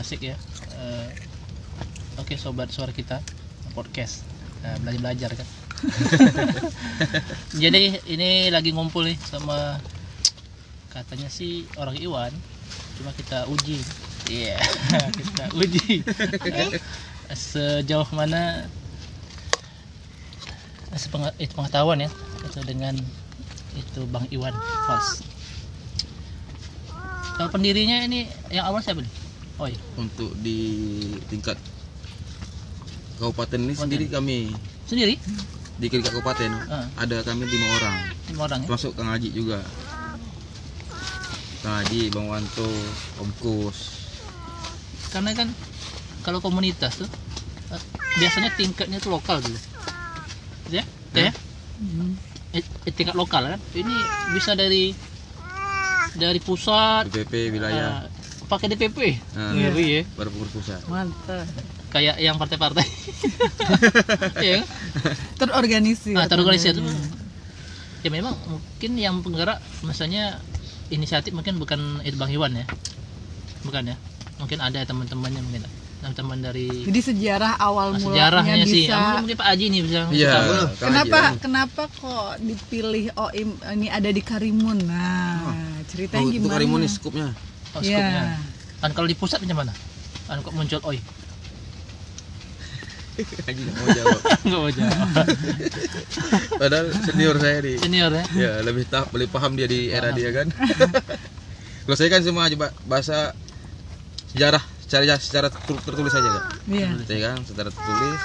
asik ya. Eh, oke sobat suara kita podcast. Nah, belajar belajar kan? Jadi ini lagi ngumpul nih sama katanya sih orang Iwan. Cuma kita uji. Iya. Kita uji. Eh, sejauh mana itu pengetahuan ya itu dengan itu Bang Iwan Fals. Kalau pendirinya ini yang awal siapa nih? Oh iya, untuk di tingkat kabupaten ini Kabupaten. sendiri kami sendiri? di tingkat kabupaten Ah. ada kami lima orang Lima orang ya? termasuk Kang Haji juga Kang Haji Bang Wanto Om Kus Karena kan kalau komunitas tuh eh, biasanya tingkatnya tuh lokal dulu. Ya? Ya? Eh, eh, tingkat lokal kan. Ini bisa dari dari pusat DPP wilayah eh, pakai DPP. Nah, Ngeri ya. baru pusat Mantap. Kayak yang partai-partai. Iya kan? Terorganisir. Ah, terorganisir tuh. Ya memang mungkin yang penggerak misalnya inisiatif mungkin bukan itu Bang Iwan ya. Bukan ya. Mungkin ada teman-temannya mungkin teman-teman dari Jadi sejarah awal Nah, mulanya sejarahnya sih bisa. Ah, mungkin, mungkin Pak Aji nih bisa iya Haji Kenapa kan. kenapa kok dipilih OIM ini ada di Karimun? Nah, ceritanya oh, itu gimana? Karimun nih skupnya oh, Iya. skupnya. kan kalau di pusat macam mana? Kan kok muncul oi. Nggak mau jawab. Nggak mau jawab. Padahal senior saya di senior ya? Ya lebih tak lebih paham dia di era dia kan. Kalau saya kan cuma coba bahasa sejarah secara secara ter- tertulis saja kan Iya. saya kan secara tertulis.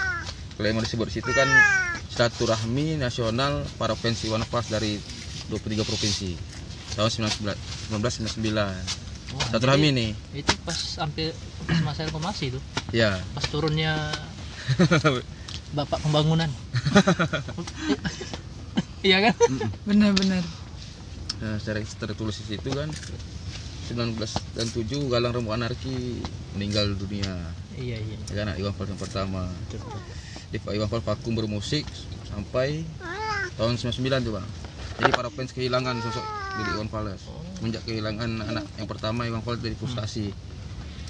Kalau yang mau disebut di situ kan silaturahmi nasional para pensi One Fast dari 23 provinsi. Tahun 19 1999 Wah, silaturahmi jadi nih. itu pas hampir pas masa reformasi itu ya pas turunnya bapak pembangunan. Iya kan? Benar-benar. nah secara tertulis di situ kan. 19 dan 7 Galang Remu Anarki meninggal dunia. Iya iya. Ya kan Iwan Fals yang pertama. Di Pak Iwan Fals vakum bermusik sampai tahun 99 tuh bang. Jadi para fans kehilangan sosok dari Iwan Fals menjak kehilangan anak yang pertama Iwan Fals dari frustasi.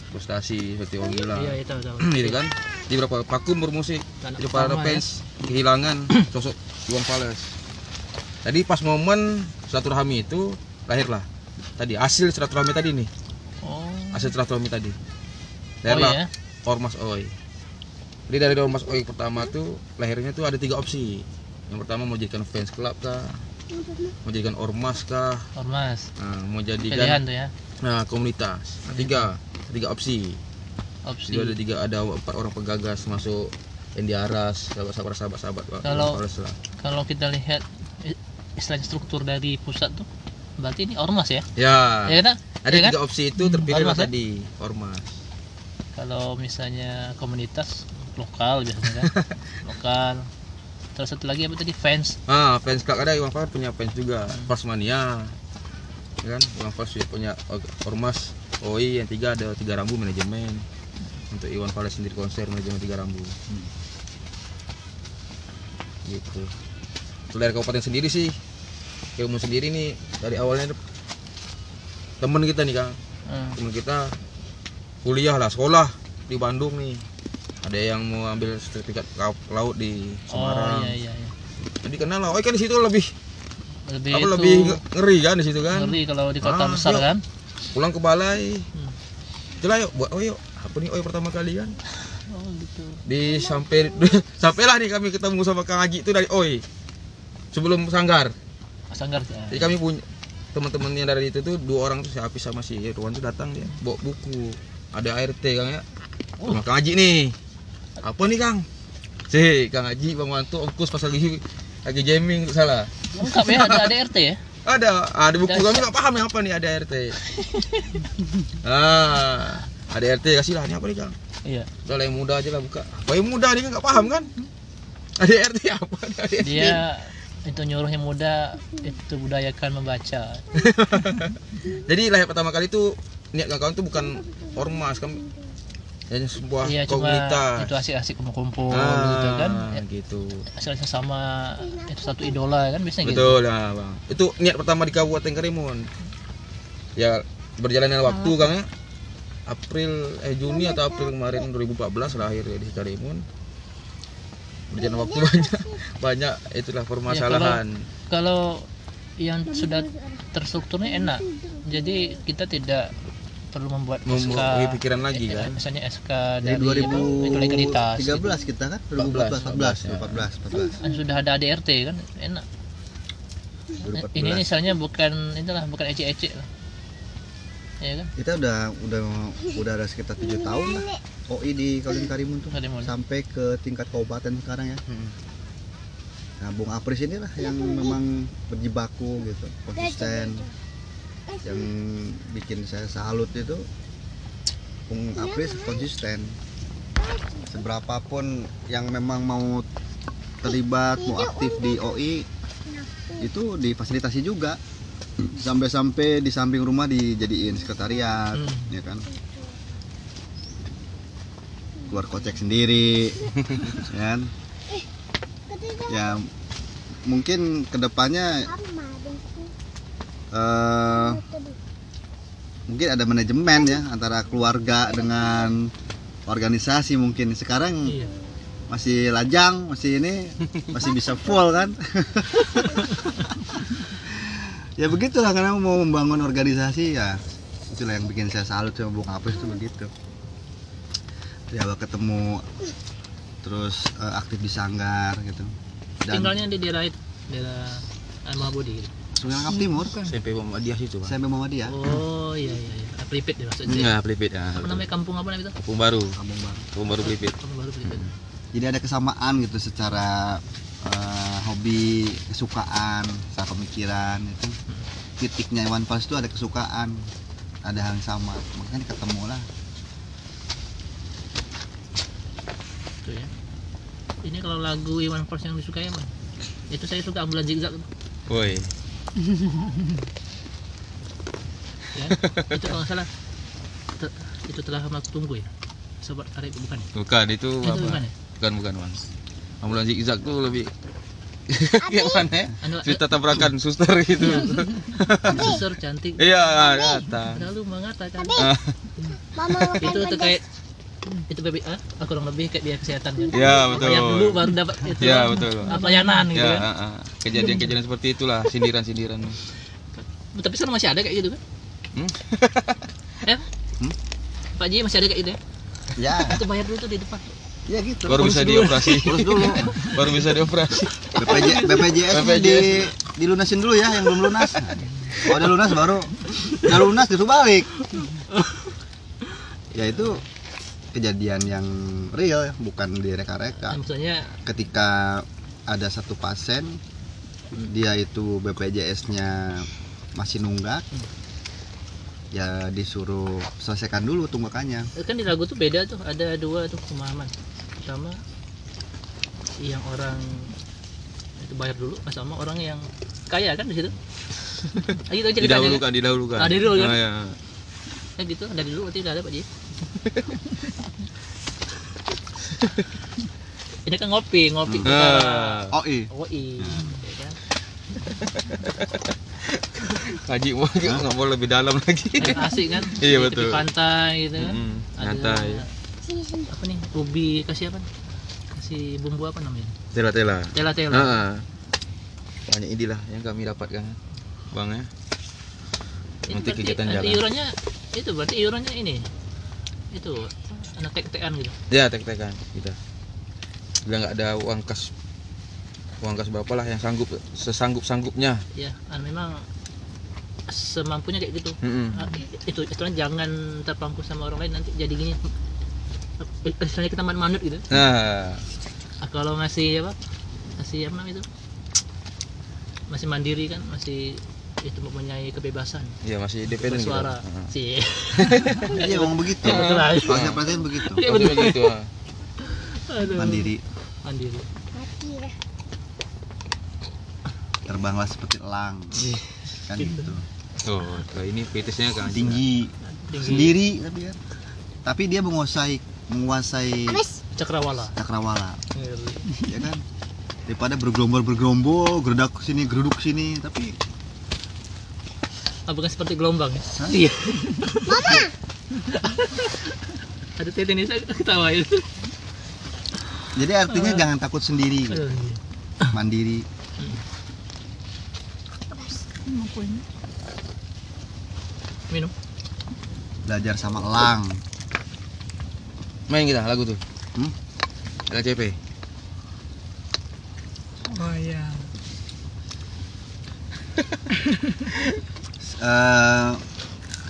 Frustasi seperti orang gila iya itu tahu. Gitu kan? Di beberapa vakum bermusik Anak jadi para ya. fans kehilangan sosok Iwan Fals tadi pas momen silaturahmi itu lahirlah. Tadi hasil silaturahmi tadi nih. Oh. Hasil silaturahmi tadi. Oh lahirlah iya Ormas Oi. Jadi dari Ormas Oi pertama tuh lahirnya tuh ada tiga opsi. Yang pertama mau jadikan fans club kah, mau jadikan ormas kah, ormas. Nah, mau pilihan jadikan tuh ya. Nah, komunitas. Nah, tiga, tiga opsi. opsi. Jadi ada tiga. Ada empat orang pegagas masuk. Endi Aras, sahabat-sahabat sahabat-sahabat Pak. Kalau- kalau kita lihat i- istilahnya struktur dari pusat tuh berarti ini ormas ya? Ya, ya kan ada Ya kan? tiga opsi itu terpilih Ormas, ya? tadi ormas. kalau misalnya komunitas lokal biasanya kan. Lokal terus satu lagi apa tadi fans Ah, fans club ada Iwan Fals punya fans juga, Hmm. Fals Mania. Ya kan? Iwan Fals juga punya or- ormas OI yang tiga ada tiga rambu manajemen. Untuk Iwan Fals sendiri konser manajemen tiga rambu. Gitu. Kalau dari kabupaten sendiri sih, ilmu sendiri nih dari awalnya temen kita nih kang, Hmm. temen kita kuliah lah sekolah di Bandung nih. Ada yang mau ambil sertifikat laut- laut di oh Semarang. iya iya, iya. Jadi kenal lah, oh kan di situ lebih lebih apa itu lebih nge- ngeri kan di situ kan. ngeri kalau di kota Ah, besar yuk. kan Pulang ke balai, Hmm. jelas yuk buat oh yuk. Apa nih oh pertama kali kan? oh gitu Di sampai sampailah nih kami ketemu sama Kang Haji itu dari Oi. Sebelum sanggar. sanggar ya. Jadi kami punya teman-teman yang dari itu tuh dua orang tuh si Apis sama si Irwan tuh datang dia bawa buku. Ada ART Kang ya. Oh. Kang Haji nih. Apa nih Kang? Si Kang Haji Bang Wantu Ongkus pas lagi lagi jamming salah. lengkap ya ada ada RT ya Ada, ada buku kami nggak paham ya apa nih ada RT. ah, ada RT kasih lah ini apa nih kang? iya Soalnya yang muda aja lah buka. Apa yang muda nih kan nggak paham kan? Ada RT apa? Ada RT. dia itu nyuruhnya muda itu budayakan membaca Jadi lahir pertama kali itu niat kawan tuh bukan ormas kan hanya sebuah iya cuma komunitas. itu asik-asik kumpul-kumpul ah, gitu kan Ya, gitu. hasilnya sama itu satu idola kan biasanya gitu Betul lah bang. Itu niat pertama di Kabupaten Karimun. Ya berjalannya waktu kang ya. April eh Juni atau April kemarin 2014 lahir ya di Carimun berjalan waktu banyak banyak itulah permasalahan kalau yang sudah terstrukturnya enak jadi kita tidak perlu membuat SK membuat pikiran lagi eh, kan? misalnya SK Dari dari apa, itu legalitas 2013 gitu. kita kan? 14, 2014 14 ya. 14 14 kan sudah ada ADRT kan? Enak. 2014. ini misalnya bukan itulah bukan ecek-ecek lah. Ya kan? Kita udah udah udah ada sekitar tujuh tahun lah. OI di Kabupaten Karimun tuh. Karimun. sampai ke tingkat kabupaten sekarang ya. Hmm. nah Bung Apris inilah yang memang berjibaku gitu konsisten yang bikin saya salut itu Bung Apris konsisten. Seberapapun yang memang mau terlibat mau aktif di OI itu difasilitasi juga. Sampai-sampai di samping rumah dijadiin sekretariat Hmm. ya kan? Keluar kocek sendiri ya kan? Ya mungkin ke depannya eh mungkin ada manajemen ya antara keluarga dengan organisasi mungkin. Sekarang iya. masih lajang masih ini masih bisa full kan? Ya begitulah karena mau membangun organisasi ya itulah yang bikin saya salut sama Bung Apris itu begitu. Ya ketemu terus eh, aktif di sanggar gitu. Dan tinggalnya di daerah daerah Mahabodi gitu Sungai Langkap Timur SMP Muhammadiyah situ Pak. saya Muhammadiyah oh iya iya iya Pelipit ya maksudnya Enggak, Pelipit ya. apa namanya kampung apa namanya itu Kampung Baru. Kampung Baru Kampung Baru Pelipit. kampung baru Pelipit jadi ada kesamaan gitu secara eh, hobi kesukaan secara pemikiran itu titiknya Iwan Fals itu ada kesukaan ada hal yang sama makanya ketemu lah Tuh ya. Ini kalau lagu Iwan Fals yang disukai emang. Itu saya suka ambulan zigzag. Woi. Ya. itu kalau salah te- itu telah lama aku tunggu ya. Sobat Arif bukan. ya? Bukan itu Eh, itu apa? bukan ya? Bukan bukan Bang. Ambulan zigzag tuh lebih gimana ya? Anu, Cerita tabrakan suster gitu. Suster cantik. Iya, kata. Lalu mengatakan Ah, itu terkait itu baby ah, kurang lebih kayak biaya kesehatan kan. Iya, betul. Yang dulu baru dapat itu. Iya, betul. Apa layanan gitu Ya, kan. Kejadian-kejadian seperti itulah sindiran-sindiran. Tapi sekarang masih ada kayak gitu kan? Hmm? Eh? Pak Ji masih ada kayak gitu ya? ya Itu bayar dulu tuh di depan. ya gitu Baru bisa dioperasi. Terus dulu Baru bisa dioperasi. BPJ, BPJS, ini di dilunasin dulu ya yang belum lunas kalau udah lunas baru udah lunas disuruh balik ya itu kejadian yang real ya, bukan direka-reka Nah, maksudnya ketika ada satu pasien dia itu BPJS-nya masih nunggak. Ya disuruh selesaikan dulu tunggakannya. Kan di lagu tuh beda tuh ada dua tuh pemahaman. Pertama yang orang itu bayar dulu sama orang yang kaya kan di situ? Ah, gitu kan? Didahulukan, didahulukan. Ah, didahulukan. Ah, ya. ya gitu dari dulu berarti udah ada pak Ji. Ini kan ngopi ngopi perkara Ah, oh iya. OI ya Haji mau nggak mau lebih dalam lagi. Air asik kan Iya, Di betul. tepi pantai gitu kan Mm, Ada nyantai. apa nih ubi kasih apa kasih bumbu apa namanya Tela-tela. tela tela Ah. Banyak inilah yang kami dapatkan. Bang ya. Nanti berarti kegiatan jalan. iurannya itu berarti iurannya ini itu anak tek-tekan gitu Ya, tek-tekan kita. Bila nggak ada uang kas uang kas berapa lah yang sanggup sesanggup-sanggupnya. ya kan memang semampunya kayak gitu Mm-mm. Ah, itu istilahnya jangan terpangku sama orang lain nanti jadi gini istilahnya kita manut gitu Nah, Ah, kalau ngasih apa ngasih apa namanya itu masih mandiri kan masih itu mempunyai kebebasan ya masih independen gitu. bersuara Ah. sih iya emang begitu Ya, betul aja. begitu Iya, gitu. ah. Aduh. mandiri mandiri terbanglah seperti elang. Kan gitu. Tuh, tuh, ini fetisnya kan. tinggi. Tinggi. sendiri tapi kan tapi dia menguasai menguasai cakrawala. Cakrawala. Ya kan? Daripada bergerombol bergerombol gerudak sini geruduk sini tapi Ah, bukan seperti gelombang ya? Hah? iya. Ada tenis saya ketawa itu. Jadi artinya jangan takut sendiri, gitu. Aduh, iya. mandiri. Mau kuenya. minum Belajar sama elang. Main kita lagu tuh. Hmm? LCP. Oh iya. Eh,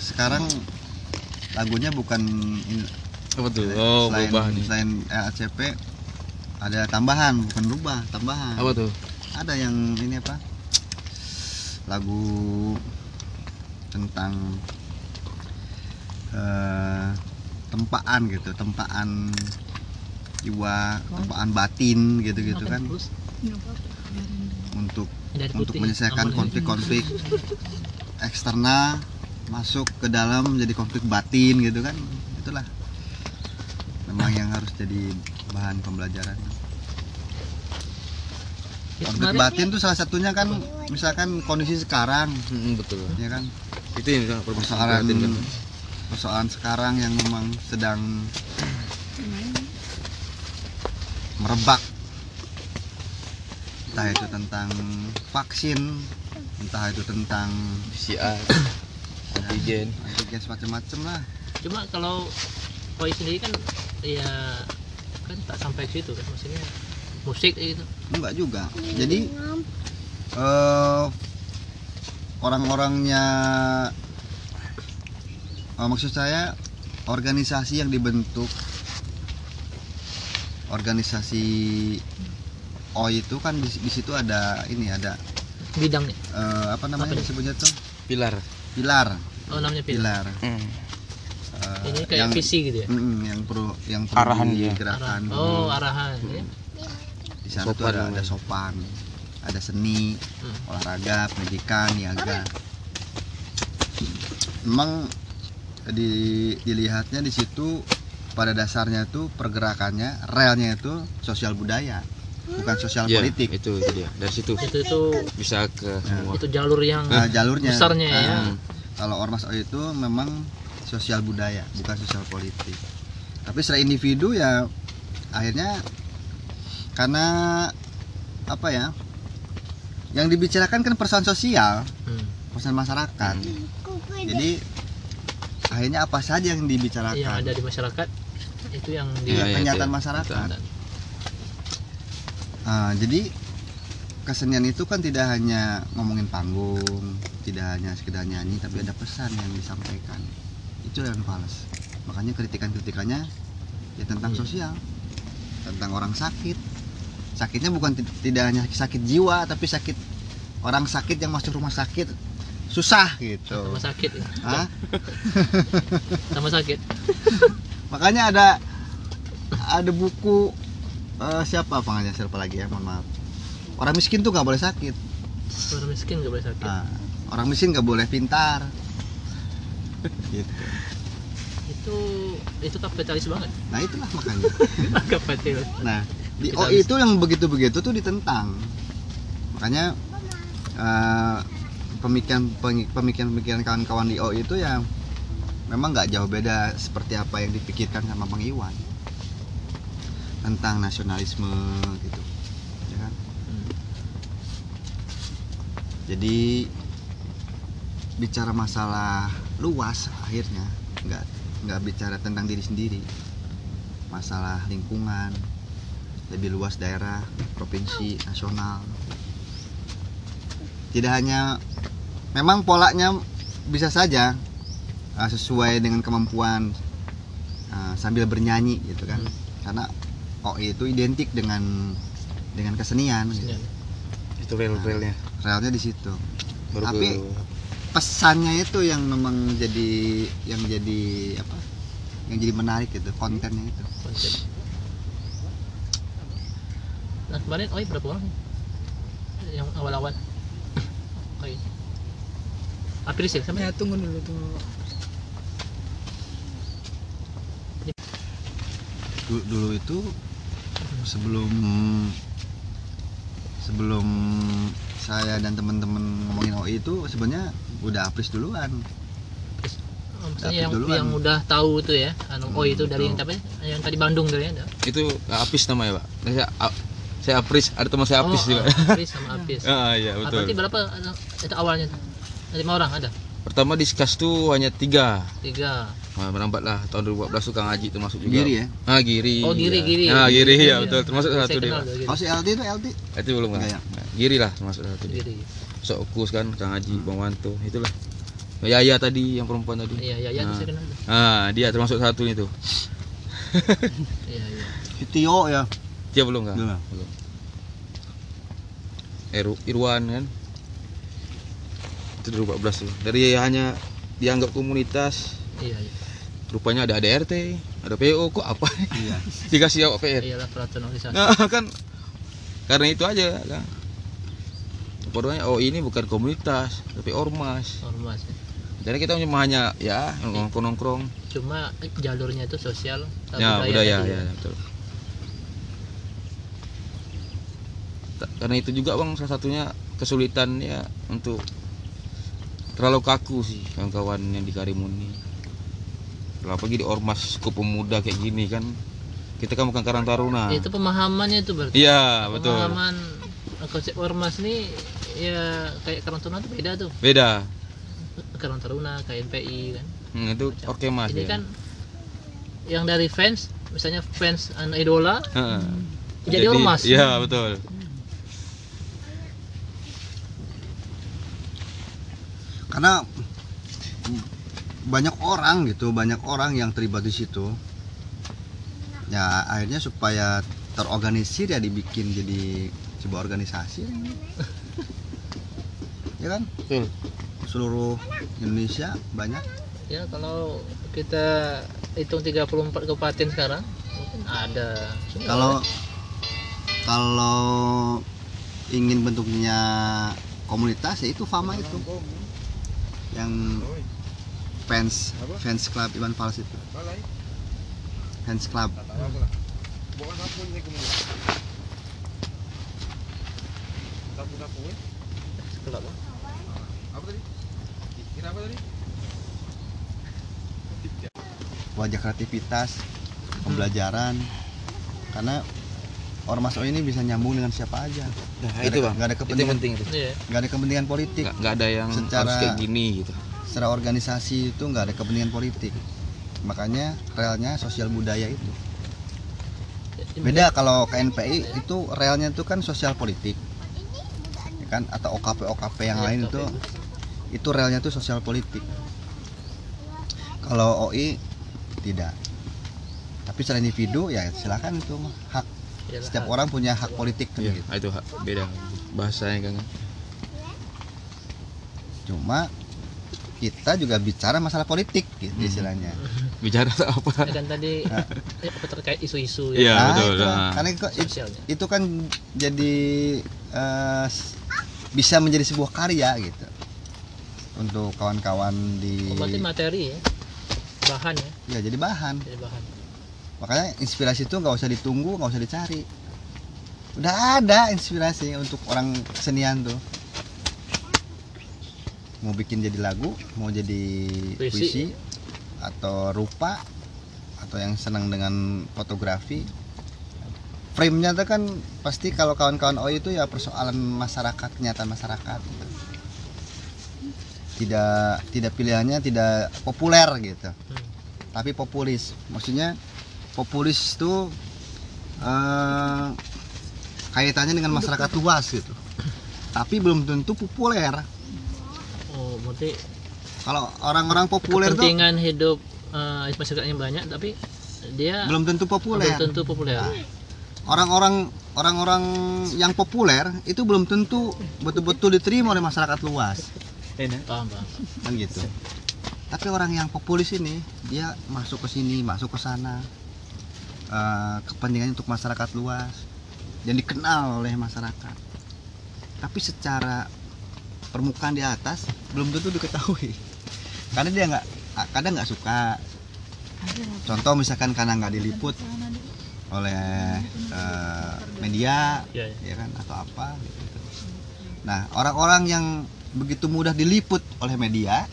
sekarang lagunya bukan ini, Apa tuh? Oh, selain, berubah nih. selain LCP ada tambahan, bukan berubah, tambahan. Apa tuh? Ada yang ini apa? Lagu tentang eh tempaan gitu, tempaan jiwa, tempaan. batin gitu-gitu kan. untuk untuk menyelesaikan konflik-konflik eksternal masuk ke dalam jadi konflik batin gitu kan. Itulah memang yang harus jadi bahan pembelajaran. Ya, konflik kemarin batin tuh salah satunya kan misalkan kondisi sekarang Hmm, betul. ya kan Itu yang permasalahan kan. persoalan sekarang yang memang sedang merebak entah itu tentang vaksin entah itu tentang PCR, antigen. antigen macam-macam lah cuma kalau Koi sendiri kan ya kan tak sampai ke situ kan maksudnya musik itu enggak juga. Jadi eh orang-orangnya eh, maksud saya organisasi yang dibentuk organisasi OI itu kan di, di situ ada ini ada bidangnya? eh, apa namanya Apa disebutnya tuh? Pilar. pilar. Oh namanya pilar. Pilar. Eh, ini kayak visi gitu ya? Mm, yang perlu yang perlu Arahan dia. digerakkan Arah- oh arahan ya. Di sana tuh Sopan ada, ada sopan ada seni Hmm. olahraga pendidikan niaga. Memang di, dilihatnya di situ pada dasarnya tuh pergerakannya relnya itu sosial budaya bukan sosial Iya, politik. itu itu dia. Dari situ. itu itu bisa ke semua. itu jalur yang Nah, jalurnya. besarnya ya. Kalau ormas OI itu memang sosial budaya bukan sosial politik. Tapi secara individu ya akhirnya karena apa ya yang dibicarakan kan persoalan sosial Hmm. persoalan masyarakat jadi akhirnya apa saja yang dibicarakan yang ada di masyarakat itu yang di Iya, iya. kenyataan masyarakat Ah, jadi kesenian itu kan tidak hanya ngomongin panggung, tidak hanya sekedar nyanyi, tapi ada pesan yang disampaikan. Itu yang fals. Makanya kritikan-kritikannya ya tentang sosial, tentang orang sakit. Sakitnya bukan ti- tidak hanya sakit jiwa, tapi sakit orang sakit yang masuk rumah sakit. Susah gitu. sama sakit. Ya. Hah? sama sakit. Makanya ada ada buku eh, siapa pangannya siapa lagi ya? Mohon maaf. Orang miskin tuh nggak boleh sakit. Orang miskin gak boleh sakit. Nah, orang miskin nggak boleh pintar. Gitu. Itu itu kapitalis banget. Nah itulah makanya. Kapitalis. Nah di OI itu yang begitu begitu tuh ditentang. Makanya eh, pemikiran pemikiran pemikiran kawan-kawan di OI itu ya memang nggak jauh beda seperti apa yang dipikirkan sama Bang Iwan. Tentang nasionalisme gitu. Ya kan? Jadi bicara masalah luas akhirnya nggak nggak bicara tentang diri sendiri. Masalah lingkungan lebih luas daerah provinsi nasional. Tidak hanya memang polanya bisa saja uh, sesuai dengan kemampuan uh, sambil bernyanyi gitu kan. Karena OI itu identik dengan dengan kesenian gitu. Kesenian. Itu rel-relnya. relnya di situ. Baru Tapi- pesannya itu yang memang jadi yang jadi apa? Yang jadi menarik gitu kontennya itu. Konsep nah kemarin oi berapa orang yang awal-awal oi April sih sama Ya tunggu dulu tunggu. dulu, dulu itu sebelum sebelum saya dan teman-teman ngomongin OI itu sebenarnya udah apris duluan Om Maksudnya yang, duluan. yang udah tahu tuh ya, anu oh itu dari yang apa? Yang tadi Bandung tuh ya. ada. Itu Apis namanya, Pak. Saya Apris, ada teman saya Apis oh, juga. oh, Apis sama Apis. Ah, iya Ah, betul. Berarti berapa itu awalnya? Lima orang ada? Pertama diskus tuh hanya tiga. Tiga. Nah, merambat lah tahun 2014 tuh Kang Haji termasuk juga. Giri ya? Ah, Giri. Oh, Giri, ya. Giri. Ah, Giri ya, Iya. betul. Termasuk salah satu dia. Giri. Oh si LT itu LT? Itu belum kan? Ya? Giri lah termasuk salah satu dia. Giri. Sok Ukus kan, Kang Haji, Bang Wanto, itulah. Yaya tadi yang perempuan tadi. Iya, iya, iya, Nah. saya kenal. Ah, dia termasuk satu itu. Iya, iya. Tio ya? Dia belum kan? Belum. Belum. Eru, Irwan kan. Itu 2014 tuh. Dari hanya dianggap komunitas, Iya, iya. rupanya ada ADRT, ada PO kok apa? Iya. Dikasih awak PR. Iyalah peraturan organisasi. Nah, kan karena itu aja kan. Pokoknya oh ini bukan komunitas, tapi ormas. Ormas. ya. Jadi kita cuma hanya ya nongkrong-nongkrong. Cuma jalurnya itu sosial, tapi Ya, budaya tadi ya, betul. Karena itu juga Bang salah satunya kesulitan ya untuk terlalu kaku sih kawan-kawan yang di Karimun ini. Kalau Apalagi di ormas cukup pemuda kayak gini kan. Kita kan bukan Karang Taruna. Itu pemahamannya itu berarti. Iya, betul. Pemahaman konsep ormas nih ya kayak Karang Taruna itu beda tuh. Beda. Karang Taruna, KNPI kan. Hmm, itu oke Mas. Ini ya. kan yang dari fans, misalnya fans an idola Heeh. jadi, ormas. Iya, betul. Karena banyak orang gitu, banyak orang yang terlibat di situ. Ya akhirnya supaya terorganisir ya dibikin jadi sebuah organisasi. ya kan? Betul. Seluruh Indonesia banyak. Ya kalau kita hitung 34 kabupaten sekarang mungkin ada. Kalau kalau ingin bentuknya komunitas ya itu Fama itu yang fans fans club Iwan Fals itu. Fans club. Wajah kreativitas pembelajaran. Karena ormas O ini bisa nyambung dengan siapa aja. Nah, Nggak itu ada- Bang. nggak ada itu kepentingan. penting itu. Iya. nggak ada kepentingan politik. Nggak, nggak ada yang Secara- harus kayak gini gitu. secara organisasi itu nggak ada kepentingan politik. Makanya relnya sosial budaya itu. Beda kalau KNPI itu relnya itu kan sosial politik. Ya kan? Atau OKP OKP yang Iya, lain itu. Itu relnya itu sosial politik. Kalau OI tidak. Tapi secara individu ya silakan itu hak Iyalah, setiap hak. orang punya hak politik kan Iya, gitu itu ha- beda bahasanya kan. cuma kita juga bicara masalah politik gitu Hmm. istilahnya Bicara apa? Ya kan tadi Nah. ya, apa terkait isu-isu Iya, Nah, betul. itu. Nah. karena itu, sosialnya. itu kan jadi eh, s- bisa menjadi sebuah karya gitu untuk kawan-kawan di Oh, berarti materi ya. Bahan ya, ya jadi bahan jadi bahan. Makanya inspirasi itu nggak usah ditunggu nggak usah dicari udah ada inspirasi untuk orang kesenian tuh mau bikin jadi lagu mau jadi Puisi. puisi, atau rupa atau yang senang dengan fotografi frame-nya tuh kan pasti kalau kawan-kawan OI itu ya persoalan masyarakat kenyataan masyarakat gitu. tidak tidak pilihannya tidak populer gitu Hmm. tapi populis maksudnya populis itu eh, kaitannya dengan masyarakat luas gitu. Tapi belum tentu populer. Oh, berarti kalau orang-orang populer tuh kepentingan hidup eh, masyarakatnya banyak tapi dia belum tentu populer. belum tentu populer. orang-orang orang-orang yang populer itu belum tentu betul-betul diterima oleh masyarakat luas. Paham, paham. kan gitu. Tapi orang yang populis ini dia masuk ke sini masuk ke sana Eh, kepentingannya untuk masyarakat luas dan dikenal oleh masyarakat tapi secara permukaan di atas belum tentu diketahui karena dia nggak kadang nggak suka contoh misalkan karena nggak diliput oleh eh, media Ya, ya. ya kan atau apa gitu. Nah, orang-orang yang begitu mudah diliput oleh media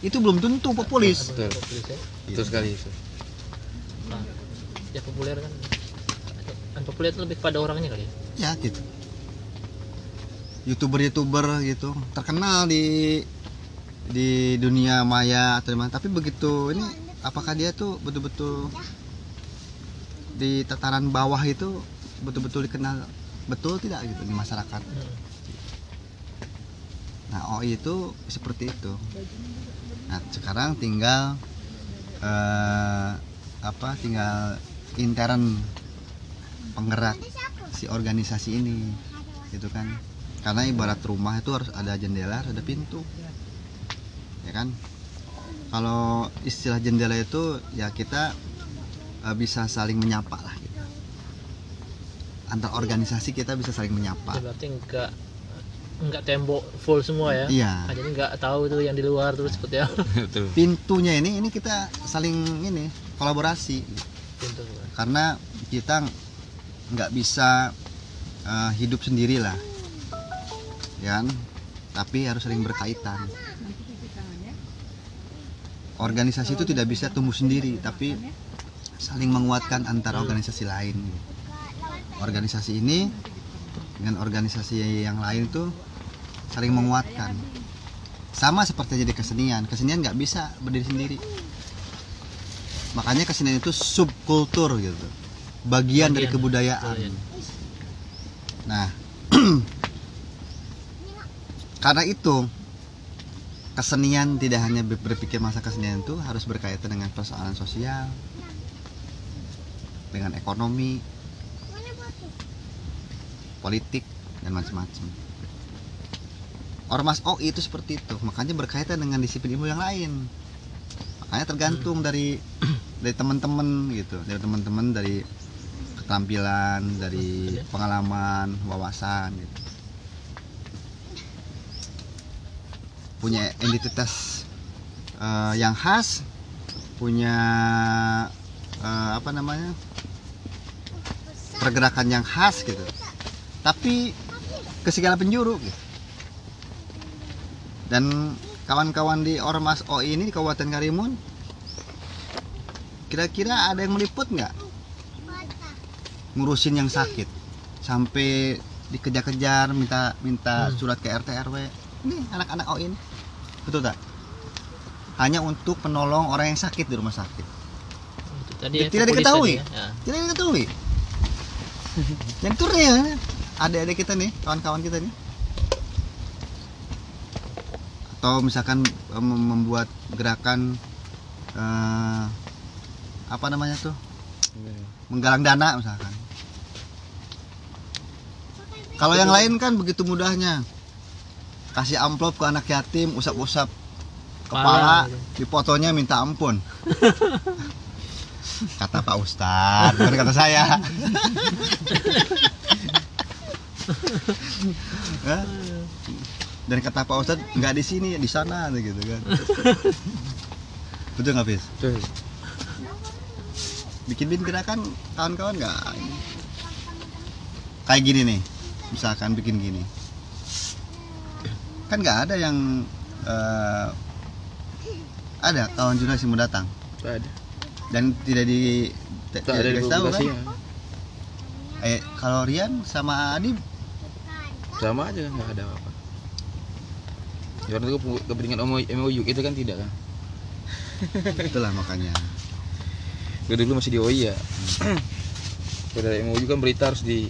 itu belum tentu populis Betul. Populis ya. Betul sekali itu. Ya populer kan. Populer itu lebih pada orangnya kali ya? Ya gitu. Youtuber-youtuber gitu. Terkenal di di dunia maya atau di mana tapi begitu ini apakah dia tuh betul-betul di tataran bawah itu betul-betul dikenal betul tidak gitu di masyarakat? Hmm. nah OI itu seperti itu. Nah sekarang tinggal eh, apa tinggal intern penggerak si organisasi ini gitu kan. Karena ibarat rumah itu harus ada jendela harus ada pintu ya kan. Kalau istilah jendela itu ya kita eh, bisa saling menyapa lah gitu. Antar organisasi kita bisa saling menyapa. Ya, berarti enggak enggak tembok full semua ya? Iya. Ah, jadi enggak tahu tuh yang di luar tuh seperti apa. Pintunya ini ini kita saling ini kolaborasi. tuh. Karena kita nggak bisa eh, hidup sendiri lah ya kan? Tapi harus saling berkaitan. Organisasi itu tidak bisa tumbuh sendiri tapi saling menguatkan antara organisasi lain. Organisasi ini dengan organisasi yang lain itu saling menguatkan. Sama seperti jadi kesenian. Kesenian nggak bisa berdiri sendiri makanya kesenian itu subkultur gitu. Bagian, dari Bagian, kebudayaan. betul, ya. nah karena itu kesenian tidak hanya ber- berpikir masa kesenian itu harus berkaitan dengan persoalan sosial dengan ekonomi politik dan macam-macam. Ormas OI itu seperti itu makanya berkaitan dengan disiplin ilmu yang lain makanya tergantung dari dari teman-teman gitu. Dari teman-teman dari keterampilan dari pengalaman wawasan gitu. Punya identitas eh, yang khas punya eh, apa namanya pergerakan yang khas gitu. Tapi ke segala penjuru gitu. dan kawan-kawan di ormas OI ini di Kabupaten Karimun kira-kira ada yang meliput nggak ngurusin yang sakit sampai dikejar-kejar minta minta Hmm. surat ke RT RW ini anak-anak OI ini betul tak hanya untuk penolong orang yang sakit di rumah sakit Itu tadi ya, Tidak diketahui. ya. Ya. tidak diketahui dan itu real adik-adik kita nih kawan-kawan kita nih atau misalkan eh, mem- membuat gerakan eh, apa namanya tuh? Menggalang dana misalkan. Kalau yang lain kan begitu mudahnya. Kasih amplop ke anak yatim usap-usap kepala gitu. di fotonya minta ampun. Kata Pak Ustadz bukan kata saya? dan kata Pak Ustadz nggak di sini di sana gitu kan betul nggak Fis? Betul. bikin bikin gerakan kawan-kawan nggak kayak gini nih misalkan bikin gini kan nggak ada yang eh, ada kawan jurnalis yang mau datang ada. dan tidak di tidak ada di dikasih tahu kan publikasinya. eh kalau Rian sama Adi Sama aja nggak ada apa-apa. Ya orang itu ke- kepentingan MOU itu kan tidak kan. itulah makanya Dulu dulu masih di OI ya. Kalau dari MOU kan berita harus di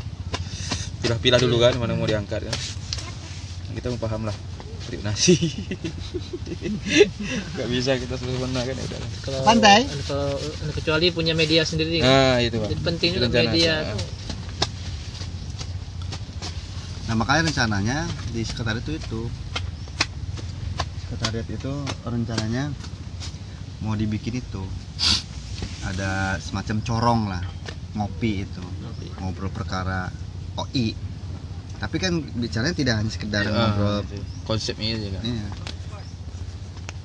pilah-pilah dulu kan mana mau diangkat kan. Kita mau paham lah nasi Gak bisa kita semena kan ya udah. Kalau Pantai. kalau kecuali punya media sendiri kan. Nah itu pak. Jadi penting juga media tuh. nah makanya rencananya di sekretariat itu itu sekretariat itu rencananya mau dibikin itu ada semacam corong lah ngopi itu Ngopi. ngobrol perkara OI tapi kan bicaranya tidak hanya sekedar Ah, ngobrol itu. Konsepnya kan. Iya.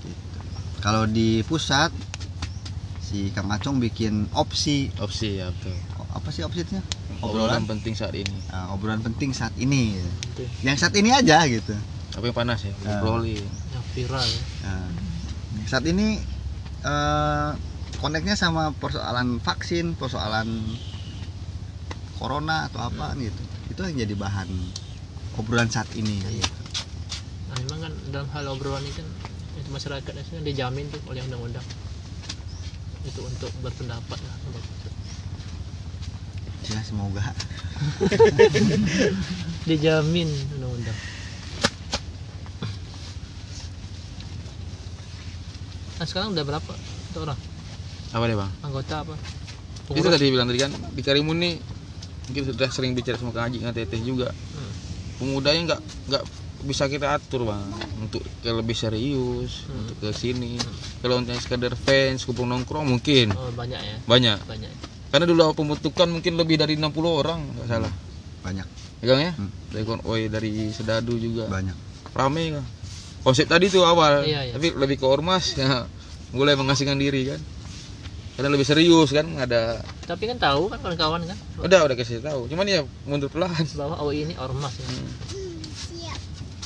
Gitu. Kalau di pusat si Kang Acong bikin opsi Opsi ya betul. Apa sih opsi itu? Obrolan Obrolan penting saat ini. Nah, obrolan penting saat ini. gitu. Itu Yang saat ini aja gitu. Apa yang panas ya? Ah. Ngobrolin. yang viral. Ya. Nah, saat ini eh, koneknya sama persoalan vaksin persoalan corona atau apa gitu. Itu yang jadi bahan obrolan saat ini gitu. Nah, memang kan dalam hal obrolan ini kan itu masyarakat itu kan dijamin tuh oleh undang-undang. Itu untuk berpendapat lah ya semoga. Dijamin undang-undang sekarang udah berapa itu orang? Apa deh bang? Anggota apa? Itu Pengurus? tadi bilang tadi kan di Karimun nih mungkin sudah sering bicara sama Kang Haji dengan Teteh juga. Hmm. pemudanya nggak nggak bisa kita atur bang. Untuk ke lebih serius Hmm. untuk ke sini. Kalau untuk sekedar fans kumpul nongkrong mungkin. Oh banyak ya? Banyak. Banyak. Karena dulu pembentukan mungkin lebih dari 60 orang nggak salah. Banyak. Ya Kang ya? Hmm. dari konvoy dari Sedadu juga. Banyak. Rame kan konsep tadi tuh awal. Iya, iya. tapi lebih ke ormas ya. Mulai mengasingkan diri kan. Karena lebih serius kan. Ada tapi kan tahu kan kawan-kawan kan? Udah udah kasih tahu. Cuman ya mundur perlahan. Bahwa oh ini ormas ya.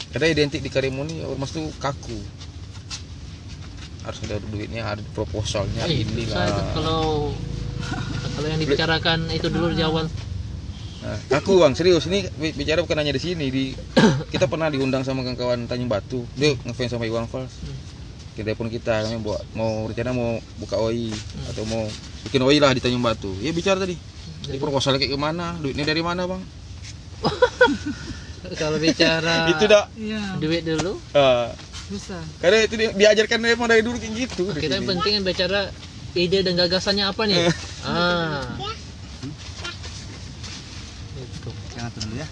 Karena identik di Karimun ini ormas tuh kaku. Harus ada duitnya ada proposalnya ini itu. lah kalau kalau yang dibicarakan itu dulu di awal nah, kaku bang serius ini bi- bicara bukan hanya di sini di kita pernah diundang sama kawan Tanjung Batu. Dia ngefans sama Iwan Fals. Kita pun kita kami buat mau rencana mau buka OI atau mau bikin OI lah di Tanjung Batu. Ya bicara tadi Ini proposalnya kayak gimana? Duitnya dari mana bang? Kalau bicara itu dah. Iya. duit dulu. Ah, bisa. Karena itu di- diajarkan memang dari dulu kayak gitu. Di kita yang penting bicara ide dan gagasannya apa nih? Ah itu yang atur dulu ya.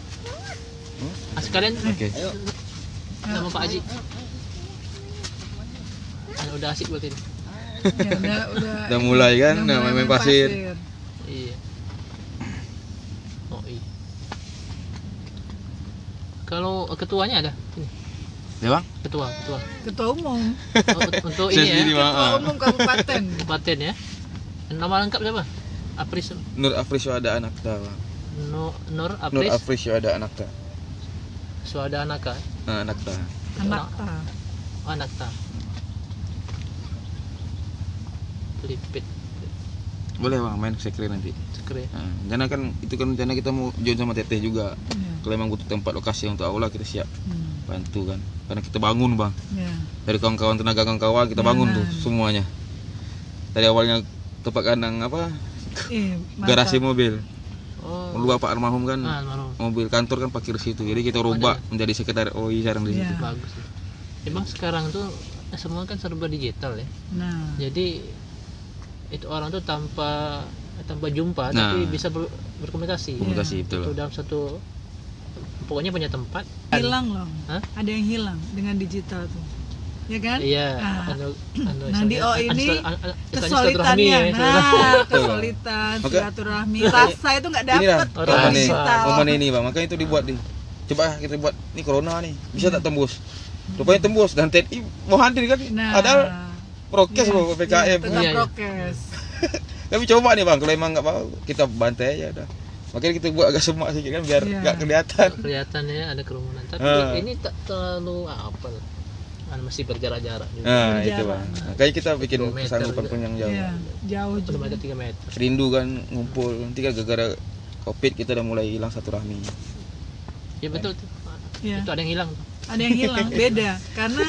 Ah, sekalian oke. Sama Pak Haji. Ah, udah asik berarti ini. ya, udah udah. Udah mulai kan udah mulai main, main pasir. iya. Oh iya. Kalau ketuanya ada? Ini. Ya bang? Ketua ketua. Ketua umum. Oh, untuk ini ya? ketua umum kabupaten. Paten ya. Nama lengkap siapa? Apris. Nur Afrisyo ada anak ta Bang. Nur Nur Nur Apris Afrisyo ada anak ta Suada Anaka nah, anak ta anak. ta oh, Anakta Lipit. Boleh bang main sekre nanti. Sekre. Nah, rencana kan itu kan rencana kita mau join sama Teteh juga. Iya. kalau emang butuh tempat lokasi untuk aula kita siap Hmm, bantu kan. Karena kita bangun bang. Ya. dari kawan-kawan tenaga kawan-kawan kita bangun tuh semuanya. Dari awalnya tempat kandang apa? Mantap. garasi mobil oh. Dulu bapak almarhum kan ah, almarhum. mobil kantor kan parkir situ. Jadi kita rubah menjadi sekedar OI sekarang di situ. Iya. bagus ya. emang sekarang tuh semua kan serba digital ya. Nah. Jadi itu orang tuh tanpa tanpa jumpa Nah. tapi bisa ber- berkomunikasi. Komunikasi itu betul dalam satu pokoknya punya tempat. Hilang loh. Hah? ada yang hilang dengan digital tuh ya kan? Iya Ah. anu, anu, Nah, di oh ini kesulitannya. ya, nah kesulitan silaturahmi. Rasa itu nggak dapet Oh, kalau momen ini digital momen ini bang. Makanya itu dibuat nih coba kita buat ini corona nih. Bisa tak tembus? Rupanya tembus dan TNI mau hadir kan? Nah. Padahal prokes iya, loh PPKM iya, tetap Iya, iya. prokes. Tapi coba nih bang kalau emang nggak mau kita bantai aja dah. Makanya kita buat agak semak sedikit kan biar nggak kelihatan. Kelihatannya ada kerumunan. Tapi Ah. ini tak terlalu apa lah Kan masih berjarak-jarak juga. Nah Berjalan. itu bang makanya kita bikin kesanggupan pun yang jauh. Iya, jauh juga. meter tiga meter. Rindu kan ngumpul nanti kan gara-gara covid kita udah mulai hilang satu rahmi. Ya betul tuh Iya. itu ada yang hilang. Tuh. ada yang hilang beda. Karena